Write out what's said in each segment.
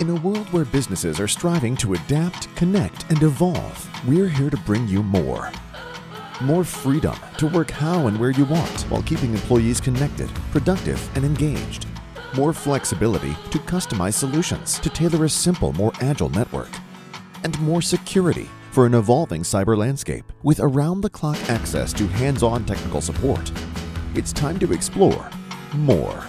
In a world where businesses are striving to adapt, connect, and evolve, we're here to bring you more. More freedom to work how and where you want while keeping employees connected, productive, and engaged. More flexibility to customize solutions to tailor a simple, more agile network. And more security for an evolving cyber landscape with around the clock access to hands on technical support. It's time to explore more.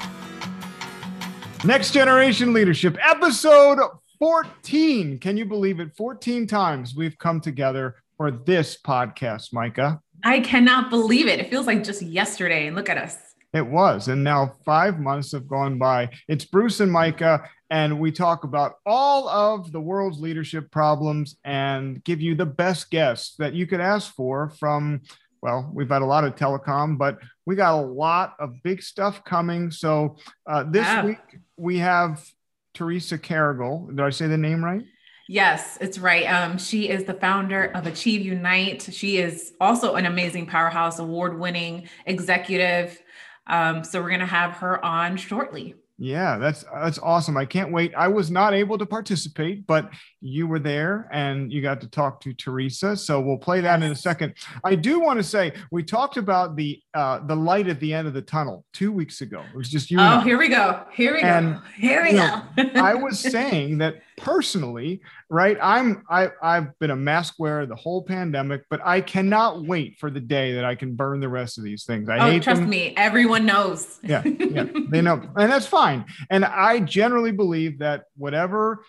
Next Generation Leadership, episode 14. Can you believe it? 14 times we've come together for this podcast, Micah. I cannot believe it. It feels like just yesterday. And look at us. It was. And now five months have gone by. It's Bruce and Micah, and we talk about all of the world's leadership problems and give you the best guests that you could ask for from well, we've had a lot of telecom, but we got a lot of big stuff coming. So uh, this wow. week we have Teresa Carrigal. Did I say the name right? Yes, it's right. Um, she is the founder of Achieve Unite. She is also an amazing powerhouse, award winning executive. Um, so we're going to have her on shortly. Yeah, that's that's awesome. I can't wait. I was not able to participate, but you were there and you got to talk to Teresa. So we'll play that in a second. I do want to say we talked about the uh, the light at the end of the tunnel two weeks ago. It was just you. Oh, here we go. Here we and, go. Here we go. Know, I was saying that personally, right? I'm I I've been a mask wearer the whole pandemic, but I cannot wait for the day that I can burn the rest of these things. I oh, hate trust them. me, everyone knows. yeah, yeah, they know, and that's fine. And I generally believe that whatever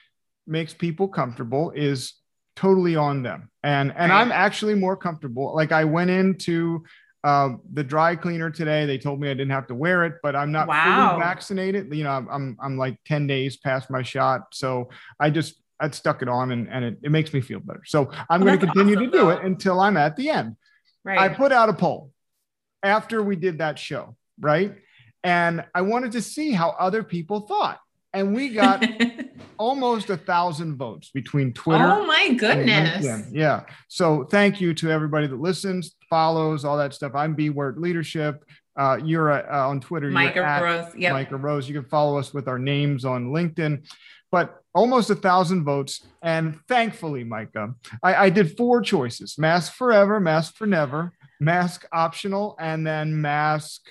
makes people comfortable is totally on them. And and. I'm actually more comfortable. Like I went into uh, the dry cleaner today. They told me I didn't have to wear it, but I'm not wow. fully vaccinated. You know, I'm, I'm, I'm like 10 days past my shot. So I just, I stuck it on and, and it, it makes me feel better. So I'm well, going to continue awesome, to do though. it until I'm at the end. Right. I put out a poll after we did that show, right? And I wanted to see how other people thought. And we got almost a thousand votes between Twitter. Oh my goodness. Yeah. So thank you to everybody that listens, follows, all that stuff. I'm B Word Leadership. Uh, you're uh, on Twitter. Micah Rose. Yeah. Micah Rose. You can follow us with our names on LinkedIn. But almost a thousand votes. And thankfully, Micah, I, I did four choices mask forever, mask for never, mask optional, and then mask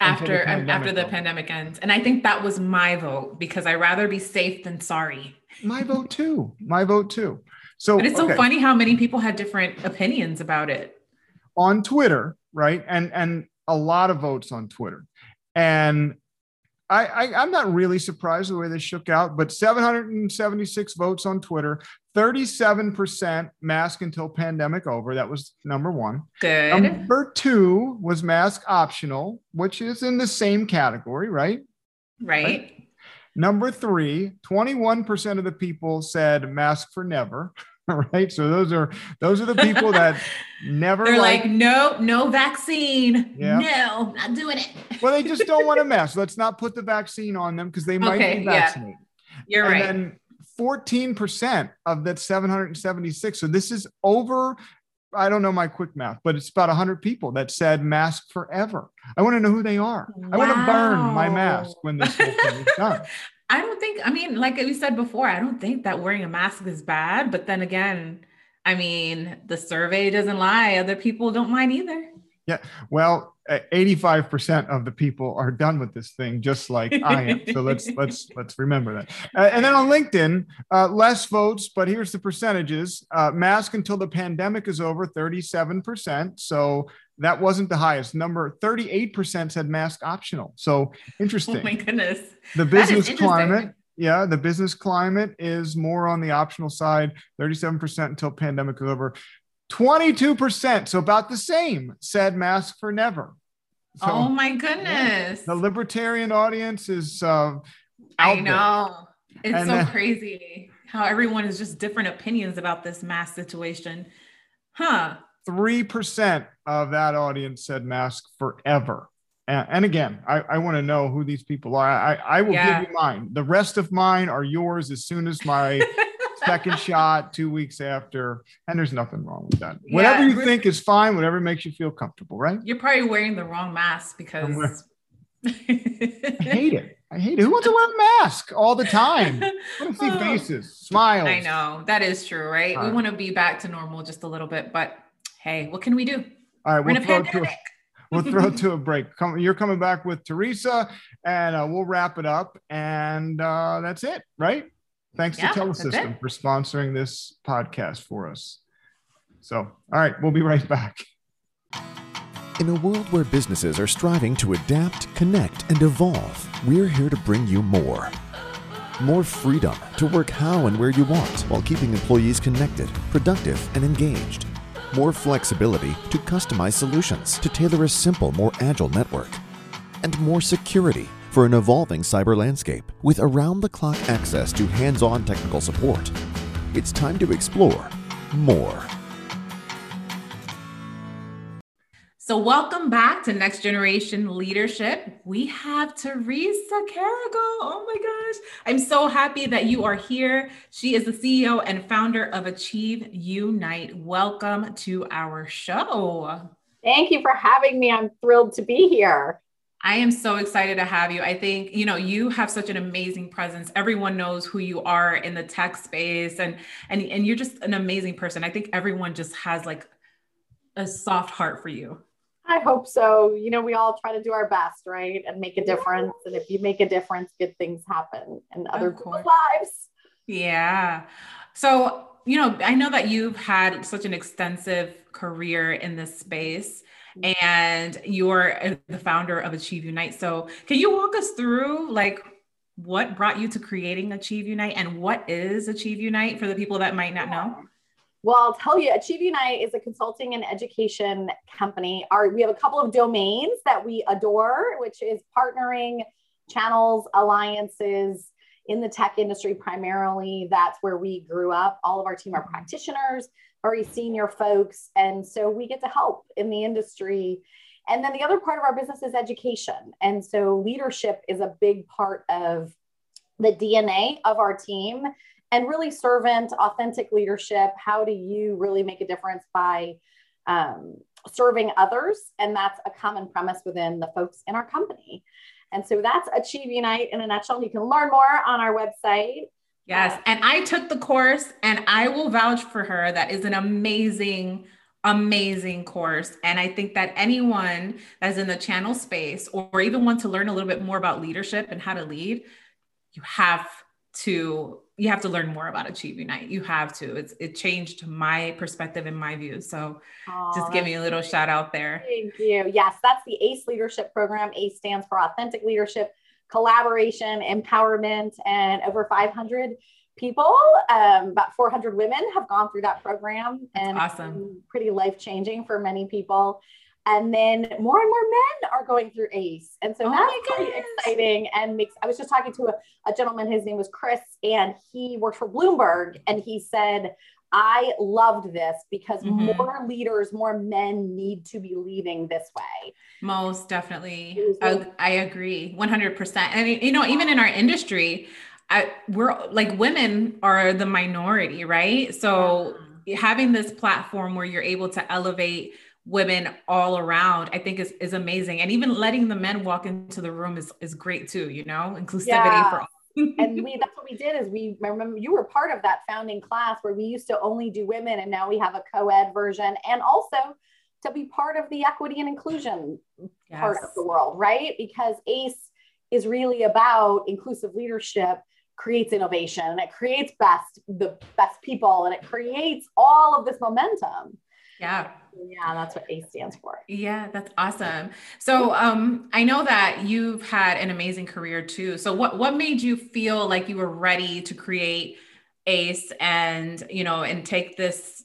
after the after the pandemic ends. And i think that was my vote because i rather be safe than sorry. My vote too. My vote too. So but it's okay. so funny how many people had different opinions about it. On twitter right? And and a lot of votes on twitter. And I, I am not really surprised the way this shook out, but 776 votes on Twitter, 37% mask until pandemic over. That was number one. Good. Number two was mask optional, which is in the same category, right? Right. right? Number three, 21% of the people said mask for never. right so those are those are the people that never they're like, like no no vaccine yeah. no not doing it well they just don't want to mess let's not put the vaccine on them because they might okay, be vaccinated yeah. you're and right then 14% of that 776 so this is over I don't know my quick math, but it's about 100 people that said mask forever. I want to know who they are. Wow. I want to burn my mask when this whole thing is done. I don't think, I mean, like we said before, I don't think that wearing a mask is bad. But then again, I mean, the survey doesn't lie. Other people don't mind either. Yeah. Well, 85% of the people are done with this thing just like I am. So let's let's let's remember that. Uh, and then on LinkedIn, uh, less votes, but here's the percentages. Uh, mask until the pandemic is over, 37%. So that wasn't the highest number. 38% said mask optional. So interesting. Oh my goodness. The business climate. Yeah, the business climate is more on the optional side, 37% until pandemic is over. 22%, so about the same, said mask for never. So, oh my goodness. Yeah, the libertarian audience is uh, I know. There. It's and, so crazy how everyone is just different opinions about this mask situation. Huh. 3% of that audience said mask forever. And, and again, I, I want to know who these people are. I, I will yeah. give you mine. The rest of mine are yours as soon as my second shot, two weeks after. And there's nothing wrong with that. Yeah, whatever you think is fine, whatever makes you feel comfortable, right? You're probably wearing the wrong mask because I hate it. I hate it. Who wants to wear a mask all the time? I want to see oh. faces, smiles. I know that is true, right? we want to be back to normal just a little bit, but hey, what can we do? All right, we'll throw, to a, we'll throw to a break. Come, you're coming back with Teresa, and uh, we'll wrap it up, and uh, that's it, right? Thanks yeah, to Telesystem for sponsoring this podcast for us. So, all right, we'll be right back. In a world where businesses are striving to adapt, connect, and evolve, we're here to bring you more. More freedom to work how and where you want while keeping employees connected, productive, and engaged. More flexibility to customize solutions to tailor a simple, more agile network. And more security for an evolving cyber landscape with around the clock access to hands on technical support. It's time to explore more. So, welcome back to Next Generation Leadership. We have Teresa Carrigal. Oh my gosh. I'm so happy that you are here. She is the CEO and founder of Achieve Unite. Welcome to our show. Thank you for having me. I'm thrilled to be here. I am so excited to have you. I think, you know, you have such an amazing presence. Everyone knows who you are in the tech space and and and you're just an amazing person. I think everyone just has like a soft heart for you. I hope so. You know, we all try to do our best, right? And make a difference. And if you make a difference, good things happen in other people's lives. Yeah. So, you know, I know that you've had such an extensive career in this space mm-hmm. and you're the founder of Achieve Unite. So, can you walk us through like what brought you to creating Achieve Unite and what is Achieve Unite for the people that might not know? Well, I'll tell you, Achieve Unite is a consulting and education company. Our, we have a couple of domains that we adore, which is partnering, channels, alliances in the tech industry primarily. That's where we grew up. All of our team are mm-hmm. practitioners, very senior folks. And so we get to help in the industry. And then the other part of our business is education. And so leadership is a big part of the DNA of our team and really servant, authentic leadership. How do you really make a difference by um, serving others? And that's a common premise within the folks in our company. And so that's Achieve Unite in a nutshell. You can learn more on our website. Yes. And I took the course and I will vouch for her. That is an amazing, amazing course. And I think that anyone that's in the channel space or even want to learn a little bit more about leadership and how to lead, you have to you have to learn more about Achieve Unite. You have to. It's it changed my perspective and my view. So oh, just give me a little shout out there. Thank you. Yes, that's the ACE leadership program. ACE stands for authentic leadership, collaboration, empowerment, and over 500 people, um, about 400 women have gone through that program that's and awesome. pretty life changing for many people. And then more and more men are going through ACE. And so oh that's pretty exciting and makes, I was just talking to a, a gentleman, his name was Chris, and he worked for Bloomberg. And he said, I loved this because mm-hmm. more leaders, more men need to be leading this way. Most definitely. I, I, agree 100%. And, you know, even in our industry, I, we're like women are the minority, right? So yeah. having this platform where you're able to elevate women all around i think is, is amazing and even letting the men walk into the room is, is great too you know inclusivity yeah. for all and we that's what we did is we remember you were part of that founding class where we used to only do women and now we have a co-ed version and also to be part of the equity and inclusion yes. part of the world right because ace is really about inclusive leadership creates innovation and it creates best the best people and it creates all of this momentum yeah yeah, that's what ACE stands for. Yeah, that's awesome. So um, I know that you've had an amazing career too. So what what made you feel like you were ready to create ACE and you know and take this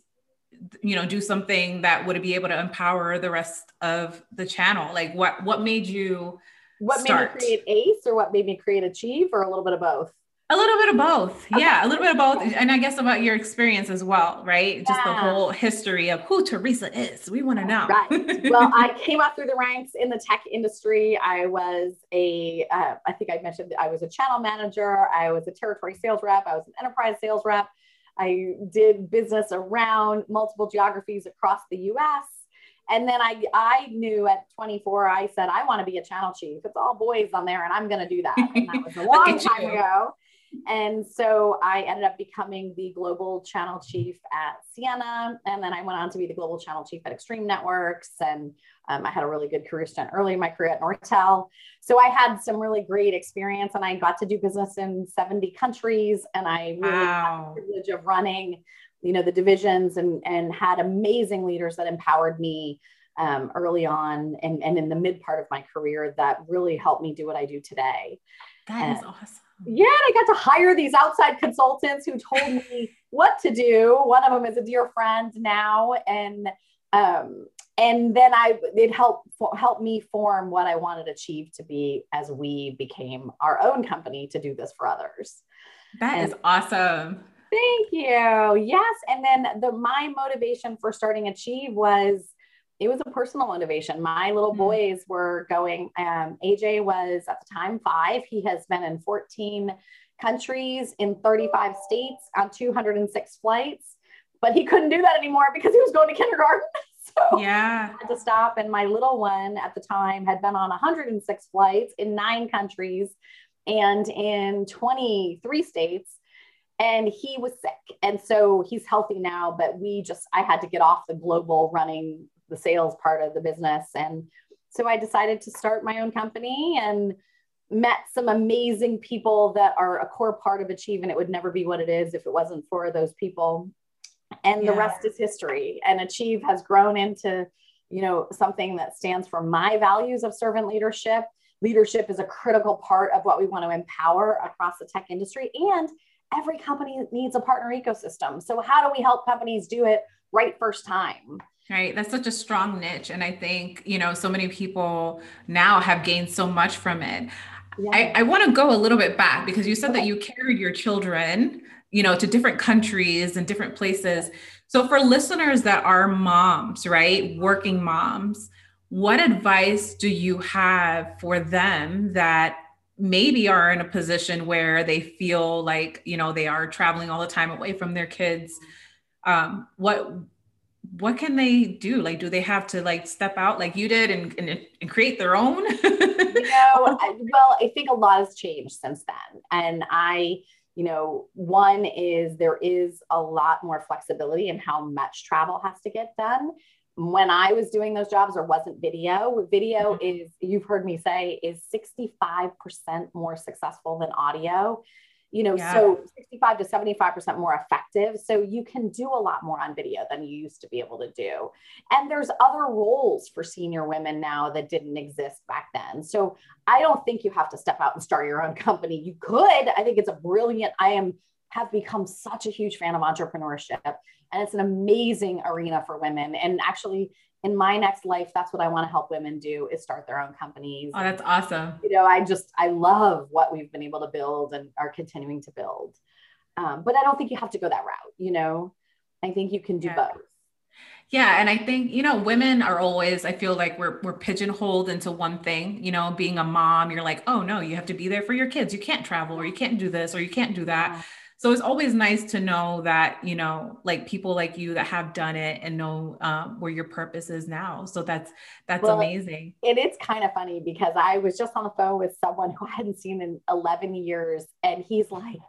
you know do something that would be able to empower the rest of the channel? Like what what made you what start? made me create ACE or what made me create Achieve or a little bit of both? A little bit of both. Okay. Yeah, a little bit of both. And I guess about your experience as well, right? Just the whole history of who Teresa is. We want to know. Right. well, I came up through the ranks in the tech industry. I was a, uh, I think I mentioned I was a channel manager. I was a territory sales rep. I was an enterprise sales rep. I did business around multiple geographies across the US. And then I I knew at 24, I said, I want to be a channel chief. It's all boys on there, and I'm gonna do that. And that was a long time ago. And so I ended up becoming the global channel chief at Ciena. And then I went on to be the global channel chief at Extreme Networks. And um, I had a really good career stint early in my career at Nortel. So I had some really great experience and I got to do business in 70 countries. And I really wow. had the privilege of running, you know, the divisions and, and had amazing leaders that empowered me um, early on and, and in the mid part of my career that really helped me do what I do today. That and, is awesome yeah, I got to hire these outside consultants who told me what to do. One of them is a dear friend now, and um, and then I it helped help me form what I wanted to achieve to be as we became our own company to do this for others. That and, is awesome. Thank you. Yes, and then the my motivation for starting Achieve was it was a personal motivation. My little hmm. boys were going, um, AJ was at the time five. He has been in 14 countries in 35 states on 206 flights, but he couldn't do that anymore because he was going to kindergarten. So yeah, I had to stop. And my little one at the time had been on 106 flights in nine countries and in 23 states and he was sick and so he's healthy now but we just i had to get off the global running the sales part of the business. And so I decided to start my own company and met some amazing people that are a core part of Achieve. And it would never be what it is if it wasn't for those people. And yeah. the rest is history. And Achieve has grown into, you know, something that stands for my values of servant leadership. Leadership is a critical part of what we want to empower across the tech industry. And every company needs a partner ecosystem. So, how do we help companies do it right first time? Right. That's such a strong niche. And I think, you know, so many people now have gained so much from it. Yeah. I, I want to go a little bit back because you said that you carried your children, you know, to different countries and different places. So for listeners that are moms, right, working moms, what advice do you have for them that maybe are in a position where they feel like, you know, they are traveling all the time away from their kids? Um, what what can they do? Like, do they have to like step out like you did and, and, and create their own? you know, well, I think a lot has changed since then. And I, you know, one is there is a lot more flexibility in how much travel has to get done. When I was doing those jobs, there wasn't video. Video mm-hmm. is, you've heard me say, is 65% more successful than audio you know, yeah. so 65 to 75% more effective. So you can do a lot more on video than you used to be able to do. And there's other roles for senior women now that didn't exist back then. So I don't think you have to step out and start your own company. You could. I think it's a brilliant, I am have become such a huge fan of entrepreneurship and it's an amazing arena for women and actually in my next life, that's what I want to help women do is start their own companies. Oh, that's awesome. You know, I just, I love what we've been able to build and are continuing to build. Um, but I don't think you have to go that route. You know, I think you can do yeah. both. Yeah. And I think, you know, women are always, I feel like we're, we're pigeonholed into one thing, you know, being a mom, you're like, oh no, you have to be there for your kids. You can't travel or you can't do this or you can't do that. Yeah so it's always nice to know that you know like people like you that have done it and know um, where your purpose is now so that's that's well, amazing and it's kind of funny because i was just on the phone with someone who i hadn't seen in 11 years and he's like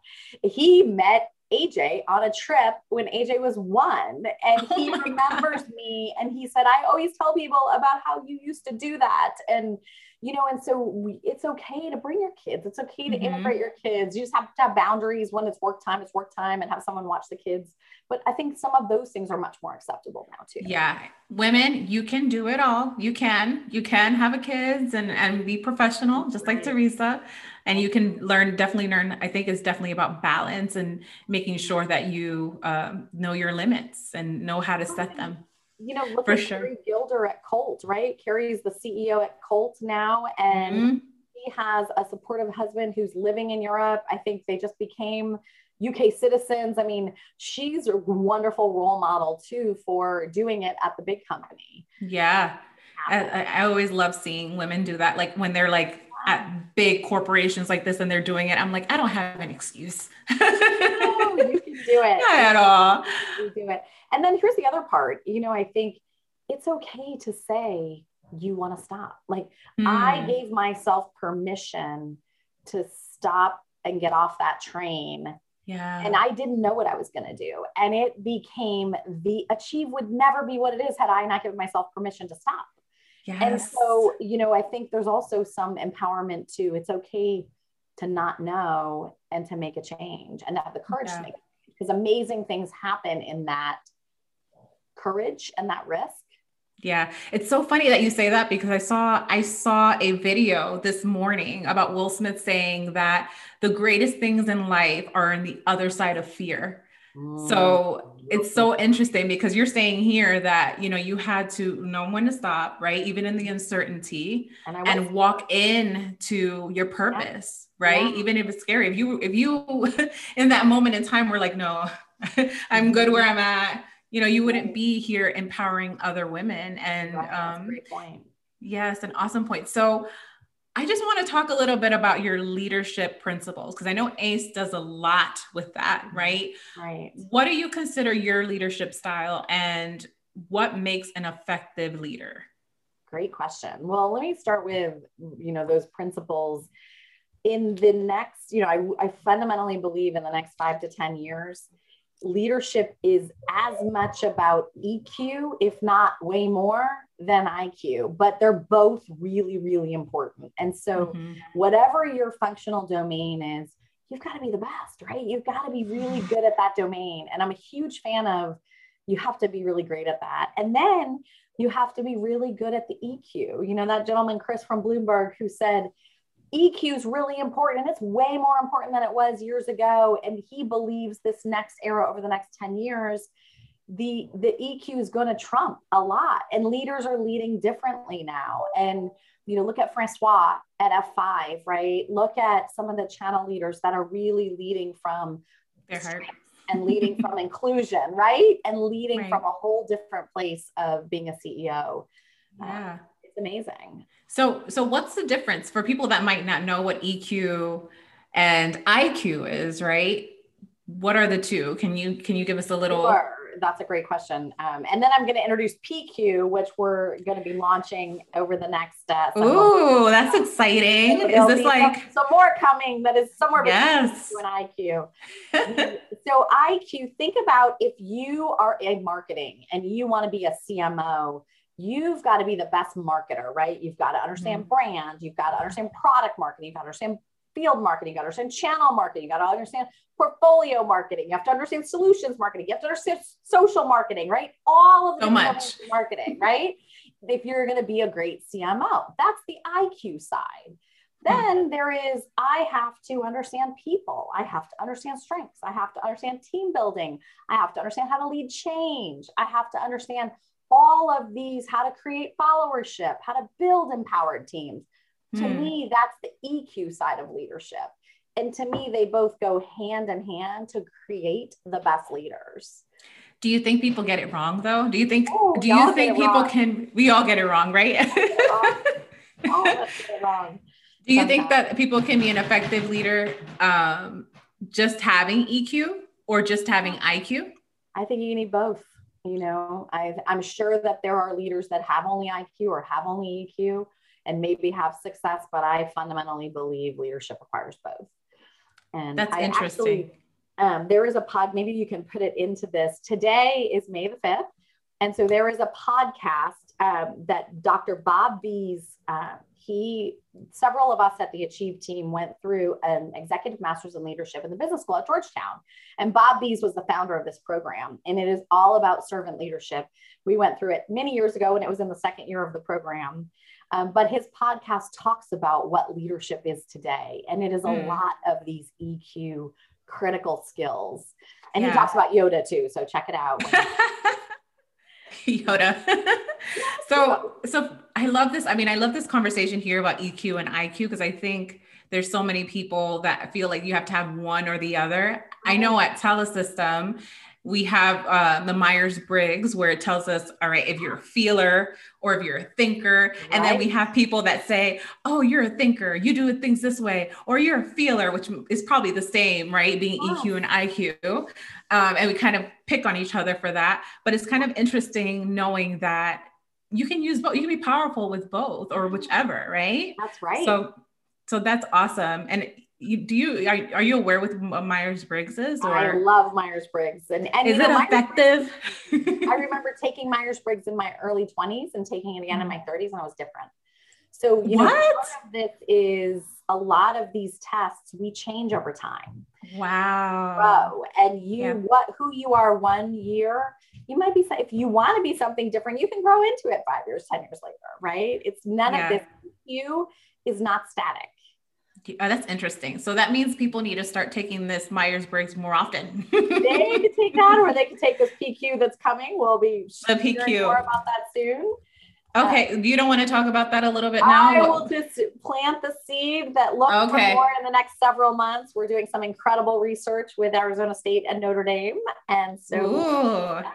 he met AJ on a trip when AJ was one. And he oh remembers me and he said, I always tell people about how you used to do that. And you know, and so we, it's okay to bring your kids. It's okay to mm-hmm. integrate your kids. You just have to have boundaries when it's work time, it's work time, and have someone watch the kids. But I think some of those things are much more acceptable now too. Yeah, women, you can do it all. You can, you can have a kids and and be professional, just like Teresa. And you can learn, definitely learn. I think it's definitely about balance and making sure that you um, know your limits and know how to set them you know, look For at sure. Keri Gilder at Colt, right? Keri's the CEO at Colt now, and mm-hmm. he has a supportive husband who's living in Europe. I think they just became UK citizens. I mean, she's a wonderful role model too for doing it at the big company. Yeah. I, I always love seeing women do that. Like when they're like at big corporations like this and they're doing it, I'm like, I don't have an excuse. no, you can do it. Not at all. You do it. And then here's the other part. You know, I think it's okay to say you want to stop. Like mm. I gave myself permission to stop and get off that train. Yeah. And I didn't know what I was going to do. And it became the achieve would never be what it is had I not given myself permission to stop. Yes. And so, you know, I think there's also some empowerment too. it's okay to not know and to make a change and to have the courage yeah. to make because amazing things happen in that courage and that risk yeah, it's so funny that you say that because I saw I saw a video this morning about Will Smith saying that the greatest things in life are in the other side of fear. So it's so interesting because you're saying here that you know you had to know when to stop, right? Even in the uncertainty, and, and walk in to your purpose, yeah. right? Yeah. Even if it's scary. If you if you in that moment in time were like, no, I'm good where I'm at you know you wouldn't be here empowering other women and um great point yes an awesome point so i just want to talk a little bit about your leadership principles because i know ace does a lot with that mm-hmm. right? Right. What do you consider your leadership style and what makes an effective leader? Great question. Well let me start with you know those principles. In the next you know I, I fundamentally believe in the next five to ten years leadership is as much about EQ, if not way more than IQ, but they're both really, really important. And so, mm-hmm. whatever your functional domain is, you've got to be the best, right? You've got to be really good at that domain. And I'm a huge fan of you have to be really great at that. And then you have to be really good at the EQ. You know, that gentleman, Chris from Bloomberg, who said, EQ is really important. And it's way more important than it was years ago. And he believes this next era over the next 10 years, the, the EQ is going to trump a lot. And leaders are leading differently now. And, you know, look at Francois at F5, right? Look at some of the channel leaders that are really leading from their heart and leading from inclusion, right? And leading right. from a whole different place of being a CEO. Yeah. Um, it's amazing. So, so what's the difference for people that might not know what EQ and IQ is, right? What are the two? Can you can you give us a little? Sure. That's a great question. Um, and then I'm going to introduce PQ, which we're going to be launching over the next. Uh, Ooh, that's exciting! is this like some, more coming? That is somewhere between yes. And IQ. so IQ, think about if you are in marketing and you want to be a CMO you've got to be the best marketer, right? You've got to understand mm-hmm. brand, you've got to understand product marketing, you've got to understand field marketing, you got to understand channel marketing, you got to understand portfolio marketing, you have to understand solutions marketing, you have to understand social marketing, right? All of the so much marketing, right? if you're going to be a great CMO, that's the IQ side. Then there is, I have to understand people. I have to understand strengths. I have to understand team building. I have to understand how to lead change. I have to understand all of these how to create followership, how to build empowered teams. To mm. me, that's the EQ side of leadership. And to me, they both go hand in hand to create the best leaders. Do you think people get it wrong though? Do you think oh, do you think people wrong. can we all get it wrong, right? all get it wrong. Do you think that people can be an effective leader um, just having EQ or just having IQ? I think you need both you know i i'm sure that there are leaders that have only iq or have only eq and maybe have success but i fundamentally believe leadership requires both. And that's I interesting. actually, um, there is a pod maybe you can put it into this. Today is may the 5th and so there is a podcast um, that dr bob Bies uh, he several of us at the achieve team went through an executive master's in leadership in the business school at georgetown. And bob Bies was the founder of this program. And it is all about servant leadership. We went through it many years ago and it was in the second year of the program. Um, but his podcast talks about what leadership is today. And it is a mm. lot of these eq critical skills. And yeah. he talks about yoda too so check it out. Yoda. so so I love this. I mean, I love this conversation here about EQ and IQ because I think there's so many people that feel like you have to have one or the other. I know at Telesystem, we have uh, the Myers Briggs where it tells us, all right, if you're a feeler or if you're a thinker. Right. And then we have people that say, oh, you're a thinker, you do things this way, or you're a feeler, which is probably the same, right? Being EQ and IQ. Um, and we kind of pick on each other for that. But it's kind of interesting knowing that you can use both. You can be powerful with both or whichever, right? That's right. So, so that's awesome. And you, do you are, are you aware with Myers Briggs is? Or I love Myers Briggs, and, and is it know, effective? I remember taking Myers Briggs in my early twenties and taking it again in my mm. thirties, and I was different. So you what? know, part of this is a lot of these tests we change over time. Wow. and you yeah. what who you are one year, you might be if you want to be something different, you can grow into it five years, 10 years later, right? It's none yeah. of this. You is not static. Oh, that's interesting. So that means people need to start taking this Myers Briggs more often. they can take that, or they can take this PQ that's coming. We'll be the PQ more about that soon. Okay, uh, you don't want to talk about that a little bit now? I will just plant the seed that look okay. for more in the next several months. We're doing some incredible research with Arizona State and Notre Dame, and so yes,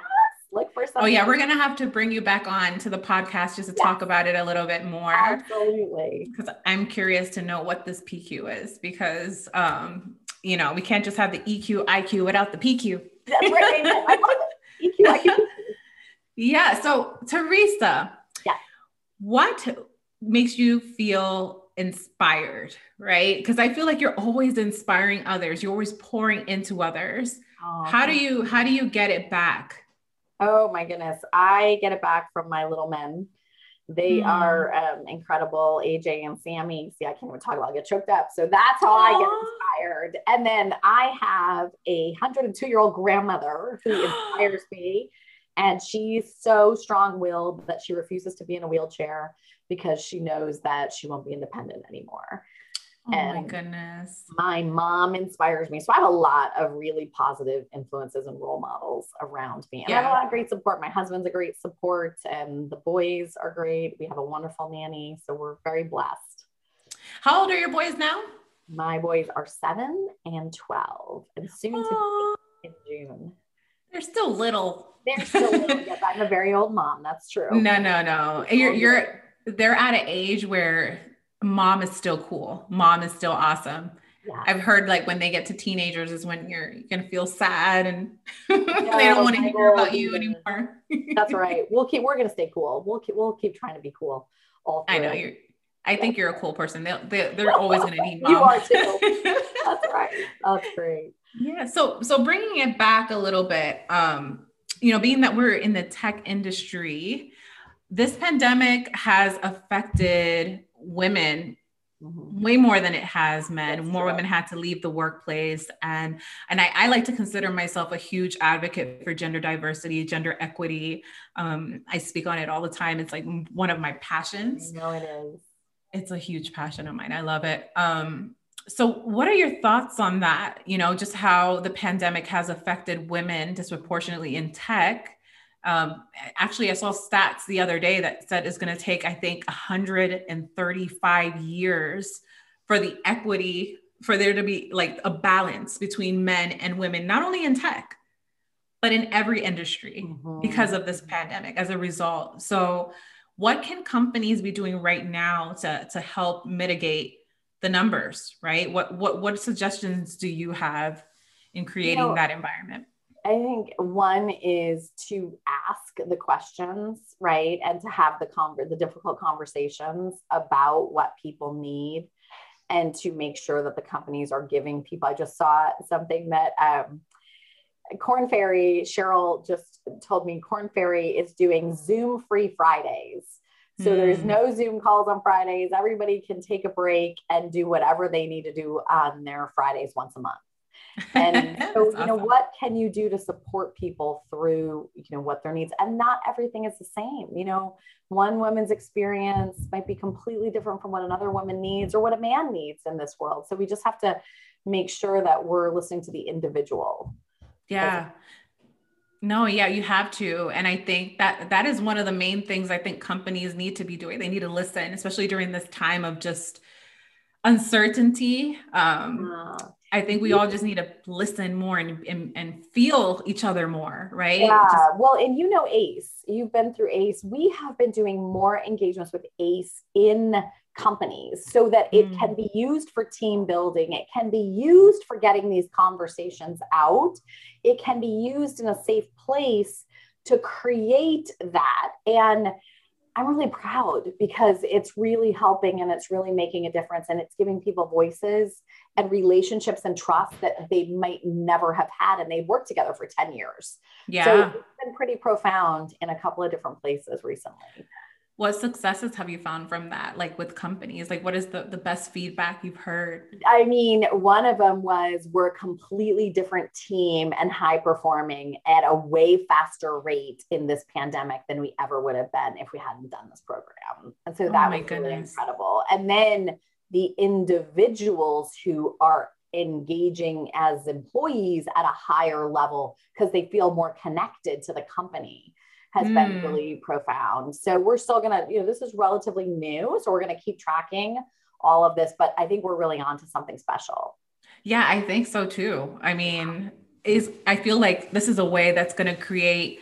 look for something. Oh yeah, we're gonna have to bring you back on to the podcast just to yes. talk about it a little bit more. Absolutely, because I'm curious to know what this PQ is because um, you know we can't just have the EQ IQ without the PQ. That's right. I love. EQ IQ. yeah. So Teresa yeah. what makes you feel inspired, right? Because I feel like you're always inspiring others. You're always pouring into others. Oh, how do you how do you get it back? Oh my goodness. I get it back from my little men. They mm. are um, incredible. AJ and Sammy. See, I can't even talk about it. I get choked up. So that's how Aww. I get inspired. And then I have a 102 year old grandmother who inspires me. And she's so strong willed that she refuses to be in a wheelchair because she knows that she won't be independent anymore. Oh and my goodness. My mom inspires me. So I have a lot of really positive influences and role models around me. And yeah. I have a lot of great support. My husband's a great support, and the boys are great. We have a wonderful nanny. So we're very blessed. How old are your boys now? My boys are seven and 12, and soon Aww. to be in June. They're still little. They're still little. yes, I'm a very old mom. That's true. No, no, no. You're you're they're at an age where mom is still cool. Mom is still awesome. Yeah. I've heard like when they get to teenagers is when you're, you're gonna feel sad and they don't want to hear about you anymore. That's right. We'll keep. We're gonna stay cool. We'll keep. We'll keep trying to be cool. All I know you're. I think you're a cool person. They'll, they, they're always going to need mom. you are too. That's right. That's great. Yeah. So, so bringing it back a little bit, um, you know, being that we're in the tech industry, this pandemic has affected women Mm-hmm. way more than it has men. That's more women had to leave the workplace. And and I, I, like to consider myself a huge advocate for gender diversity gender equity. Um, i speak on it all the time. It's like one of my passions. No it is. It's a huge passion of mine. I love it. Um, so what are your thoughts on that? You know just how the pandemic has affected women disproportionately in tech um, actually i saw stats the other day that said it's going to take i think 135 years for the equity for there to be like a balance between men and women not only in tech but in every industry mm-hmm. because of this pandemic as a result so what can companies be doing right now to, to help mitigate the numbers, right? What what what suggestions do you have in creating you know, that environment? I think one is to ask the questions, right? And to have the conver- the difficult conversations about what people need and to make sure that the companies are giving people. I just saw something that um, Korn Ferry, Cheryl just told me Korn Ferry is doing Zoom free Fridays so mm. there's hmm. no Zoom calls on Fridays. Everybody can take a break and do whatever they need to do on their Fridays once a month. And so, you know, what can you do to support people through, you know, what their needs? And not everything is the same. You know, one woman's experience might be completely different from what another woman needs or what a man needs in this world. So we just have to make sure that we're listening to the individual. Yeah. No, yeah, you have to. And I think that that is one of the main things I think companies need to be doing. They need to listen, especially during this time of just uncertainty. Um, I think we all just need to listen more and, and, and feel each other more, right? Yeah. Just- well, and you know, ACE, you've been through ACE. We have been doing more engagements with ACE in companies so that it mm. can be used for team building. It can be used for getting these conversations out. It can be used in a safe place to create that. And I'm really proud because it's really helping and it's really making a difference and it's giving people voices and relationships and trust that they might never have had and they've worked together for 10 years. Yeah. So it's been pretty profound in a couple of different places recently. What successes have you found from that like with companies? Like what is the, the best feedback you've heard? I mean one of them was we're a completely different team and high performing at a way faster rate in this pandemic than we ever would have been if we hadn't done this program. And so oh that was really incredible. And then the individuals who are engaging as employees at a higher level because they feel more connected to the company has mm. been hmm. really profound. So we're still going to, you know, this is relatively new. So we're going to keep tracking all of this, but I think we're really on to something special. Yeah, I think so too. I mean, is I feel like this is a way that's going to create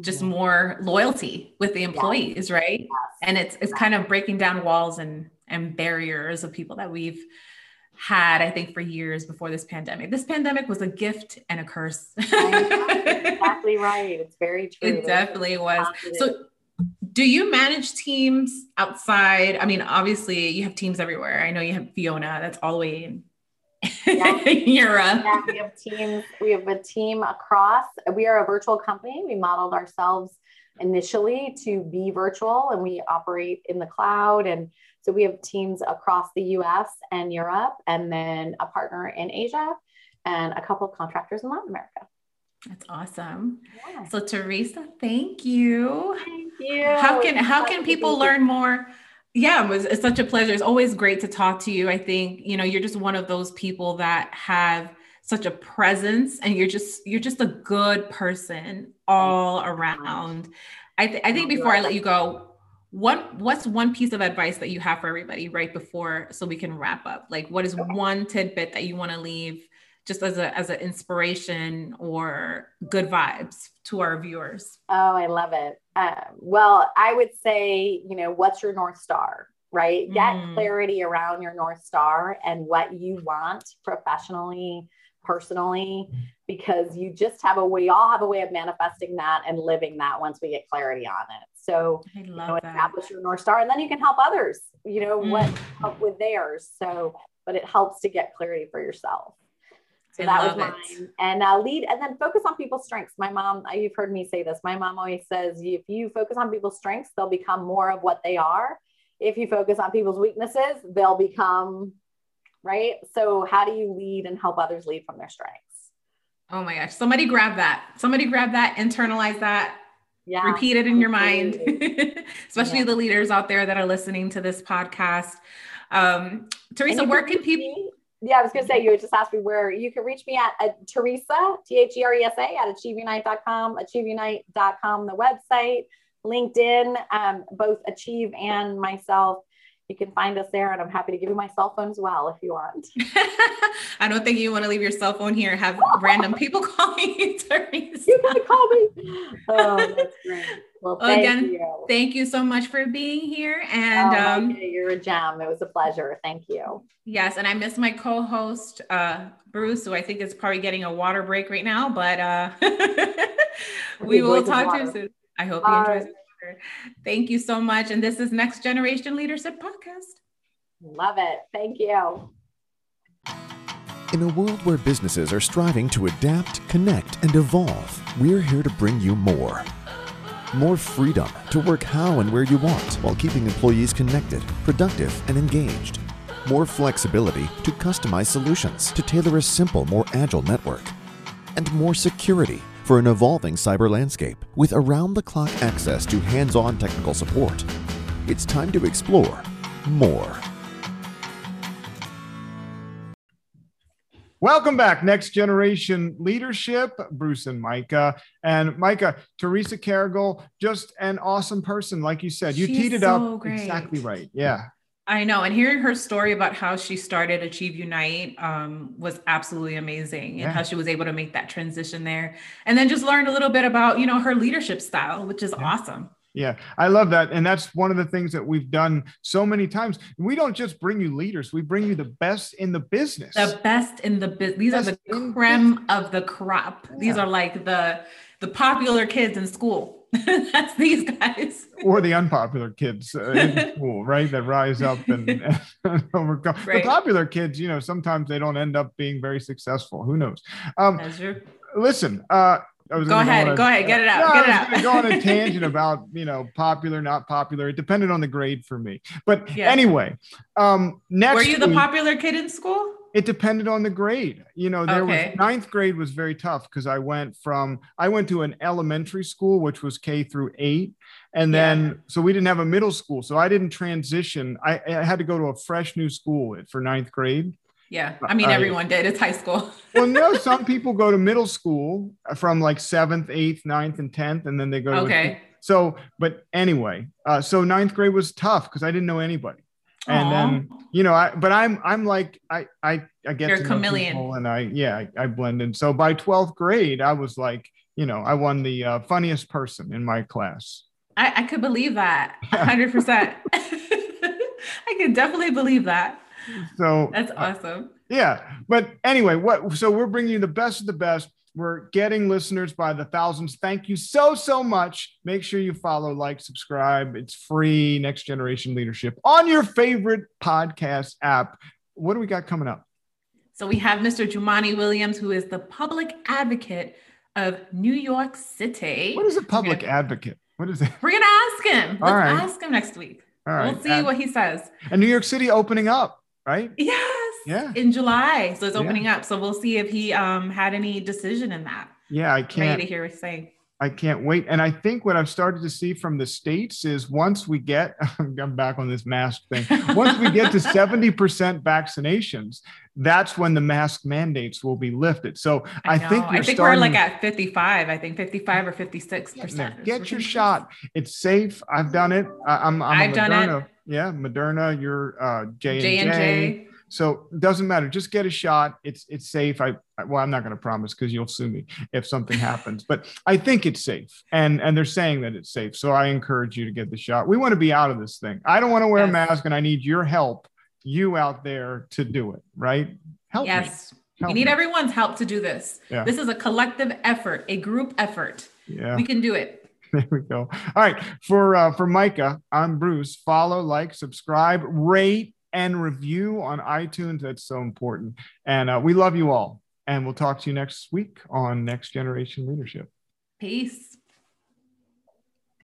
just mm-hmm. more loyalty with the employees, yes. right? Yes. And it's it's kind of breaking down walls and and barriers of people that we've had, I think, for years before this pandemic. This pandemic was a gift and a curse. exactly right. It's very true. It definitely was. So, do you manage teams outside? I mean, obviously, you have teams everywhere. I know you have Fiona, that's all the way in yeah. Europe. Yeah, we have teams. We have a team across. We are a virtual company. We modeled ourselves initially to be virtual and we operate in the cloud and so we have teams across the US and Europe, and then a partner in Asia, and a couple of contractors in Latin America. That's awesome. Yeah. So Teresa, thank you. Thank you. How can how can people learn more? Yeah, it was, it's such a pleasure. It's always great to talk to you. I think, you know, you're just one of those people that have such a presence and you're just you're just a good person all around. I, th- I think before I let you go, what what's one piece of advice that you have for everybody right before so we can wrap up? Like what is one tidbit that you want to leave just as a as an inspiration or good vibes to our viewers? Oh i love it. Uh, well i would say you know what's your north star right? Get mm. clarity around your north star and what you want professionally personally because you just have a we all have a way of manifesting that and living that once we get clarity on it so i you know, establish your North Star and then you can help others, you know, mm. what help with theirs. So, but it helps to get clarity for yourself. So I that was mine. It. And uh, lead and then focus on people's strengths. My mom, uh, you've heard me say this. My mom always says, if you focus on people's strengths, they'll become more of what they are. If you focus on people's weaknesses, they'll become right. So, how do you lead and help others lead from their strengths? Oh my gosh. Somebody grab that. Somebody grab that, internalize that, yeah, repeat it in your mind, especially yeah. the leaders out there that are listening to this podcast. Um, Teresa, where can people? yeah, I was going to say, you just asked me where you can reach me at, at Teresa, T H E R E S A, at achieveunite.com, achieveunite.com, the website, LinkedIn, um, both Achieve and myself you can find us there and I'm happy to give you my cell phone as well if you want. I don't think you want to leave your cell phone here and have random people calling you, Teresa. You can call me. Oh, that's great. Well, thank again, you. thank you so much for being here. And oh, um, okay. you're a gem. It was a pleasure. Thank you. Yes, and I miss my co-host uh, Bruce, who I think is probably getting a water break right now. But uh, we will talk to you soon. I hope he enjoys it. Thank you so much. And this is Next Generation Leadership Podcast. Love it. Thank you. In a world where businesses are striving to adapt, connect, and evolve, we're here to bring you more. More freedom to work how and where you want while keeping employees connected, productive, and engaged. More flexibility to customize solutions to tailor a simple, more agile network. And more security for an evolving cyber landscape with around the clock access to hands on technical support. It's time to explore more. Welcome back, Next Generation Leadership, Bruce and Micah. And Micah, Teresa Cargill, just an awesome person. Like you said, you She's teed it so up great. exactly right. Yeah. I know. And hearing her story about how she started Achieve Unite um, was absolutely amazing and how she was able to make that transition there. And then just learned a little bit about, you know, her leadership style, which is yeah. awesome. Yeah, I love that. And that's one of the things that we've done so many times. We don't just bring you leaders, we bring you the best in the business. The best in the business. These best are the creme of the crop. Yeah. These are like the the popular kids in school That's these guys. or the unpopular kids uh, in school, right? That rise up and, and overcome. Right. The popular kids, you know, sometimes they don't end up being very successful. Who knows? Um, That's true. listen, uh, I was Go ahead, a- go ahead, get it out, No, get it I was out. go on a tangent about you know popular, not popular. It depended on the grade for me. But Yeah. anyway, um, next Were you the week- popular kid in school? It depended on the grade you know there Okay. was ninth grade was very tough because i went from i went to an elementary school which was k through eight and then Yeah. so we didn't have a middle school so i didn't transition i, I had to go to a fresh new school for ninth grade Yeah. I mean, I- everyone did. It's high school. well no some people go to middle school from like seventh eighth ninth and 10th and then they go to a- Okay. so but anyway uh, so ninth grade was tough because i didn't know anybody and Aw. then you know i but i'm i'm like i i i get You're to chameleon. people and i yeah I, I blend in so by 12th grade i was like you know i won the uh, funniest person in my class I, I could believe that. 100%. I could definitely believe that. so That's uh, awesome. yeah but anyway what so we're bringing you the best of the best we're getting listeners by the thousands thank you so so much make sure you follow like subscribe it's free next generation leadership on your favorite podcast app what do we got coming up So we have Mr. Jumaane Williams, who is the public advocate of New York City. what is a public Okay. advocate what is it We're going to ask him. All Let's right. ask him next week. all right We'll see what he says. and new york city opening up right Yes. Yeah. In July. So it's Yeah. opening up. So we'll see if he um had any decision in that. yeah i can't wait to hear what he's saying. I can't wait. And I think what I've started to see from the states is once we get, I'm back on this mask thing. Once we get to 70% vaccinations, that's when the mask mandates will be lifted. So I, know. think I think starting, we're like at 55. I think 55 or 56 Get, percent. Get your shot. It's safe. I've done it. I, I'm, I'm a I've done it. Yeah, Moderna. You're uh, J and J. So it doesn't matter. Just get a shot. It's it's safe. I well, I'm not going to promise because you'll sue me if something happens. But I think it's safe, and and they're saying that it's safe. So I encourage you to get the shot. We want to be out of this thing. I don't want to wear Yes. a mask, and I need your help, you out there, to do it. Right? Help me. Yes. Help We need me. everyone's help to do this. Yeah. This is a collective effort, a group effort. Yeah. We can do it. There we go. All right. For uh, for Micah, I'm Bruce. Follow, like, subscribe, rate, and review on iTunes. That's so important. And uh, we love you all. And we'll talk to you next week on Next Generation Leadership. Peace.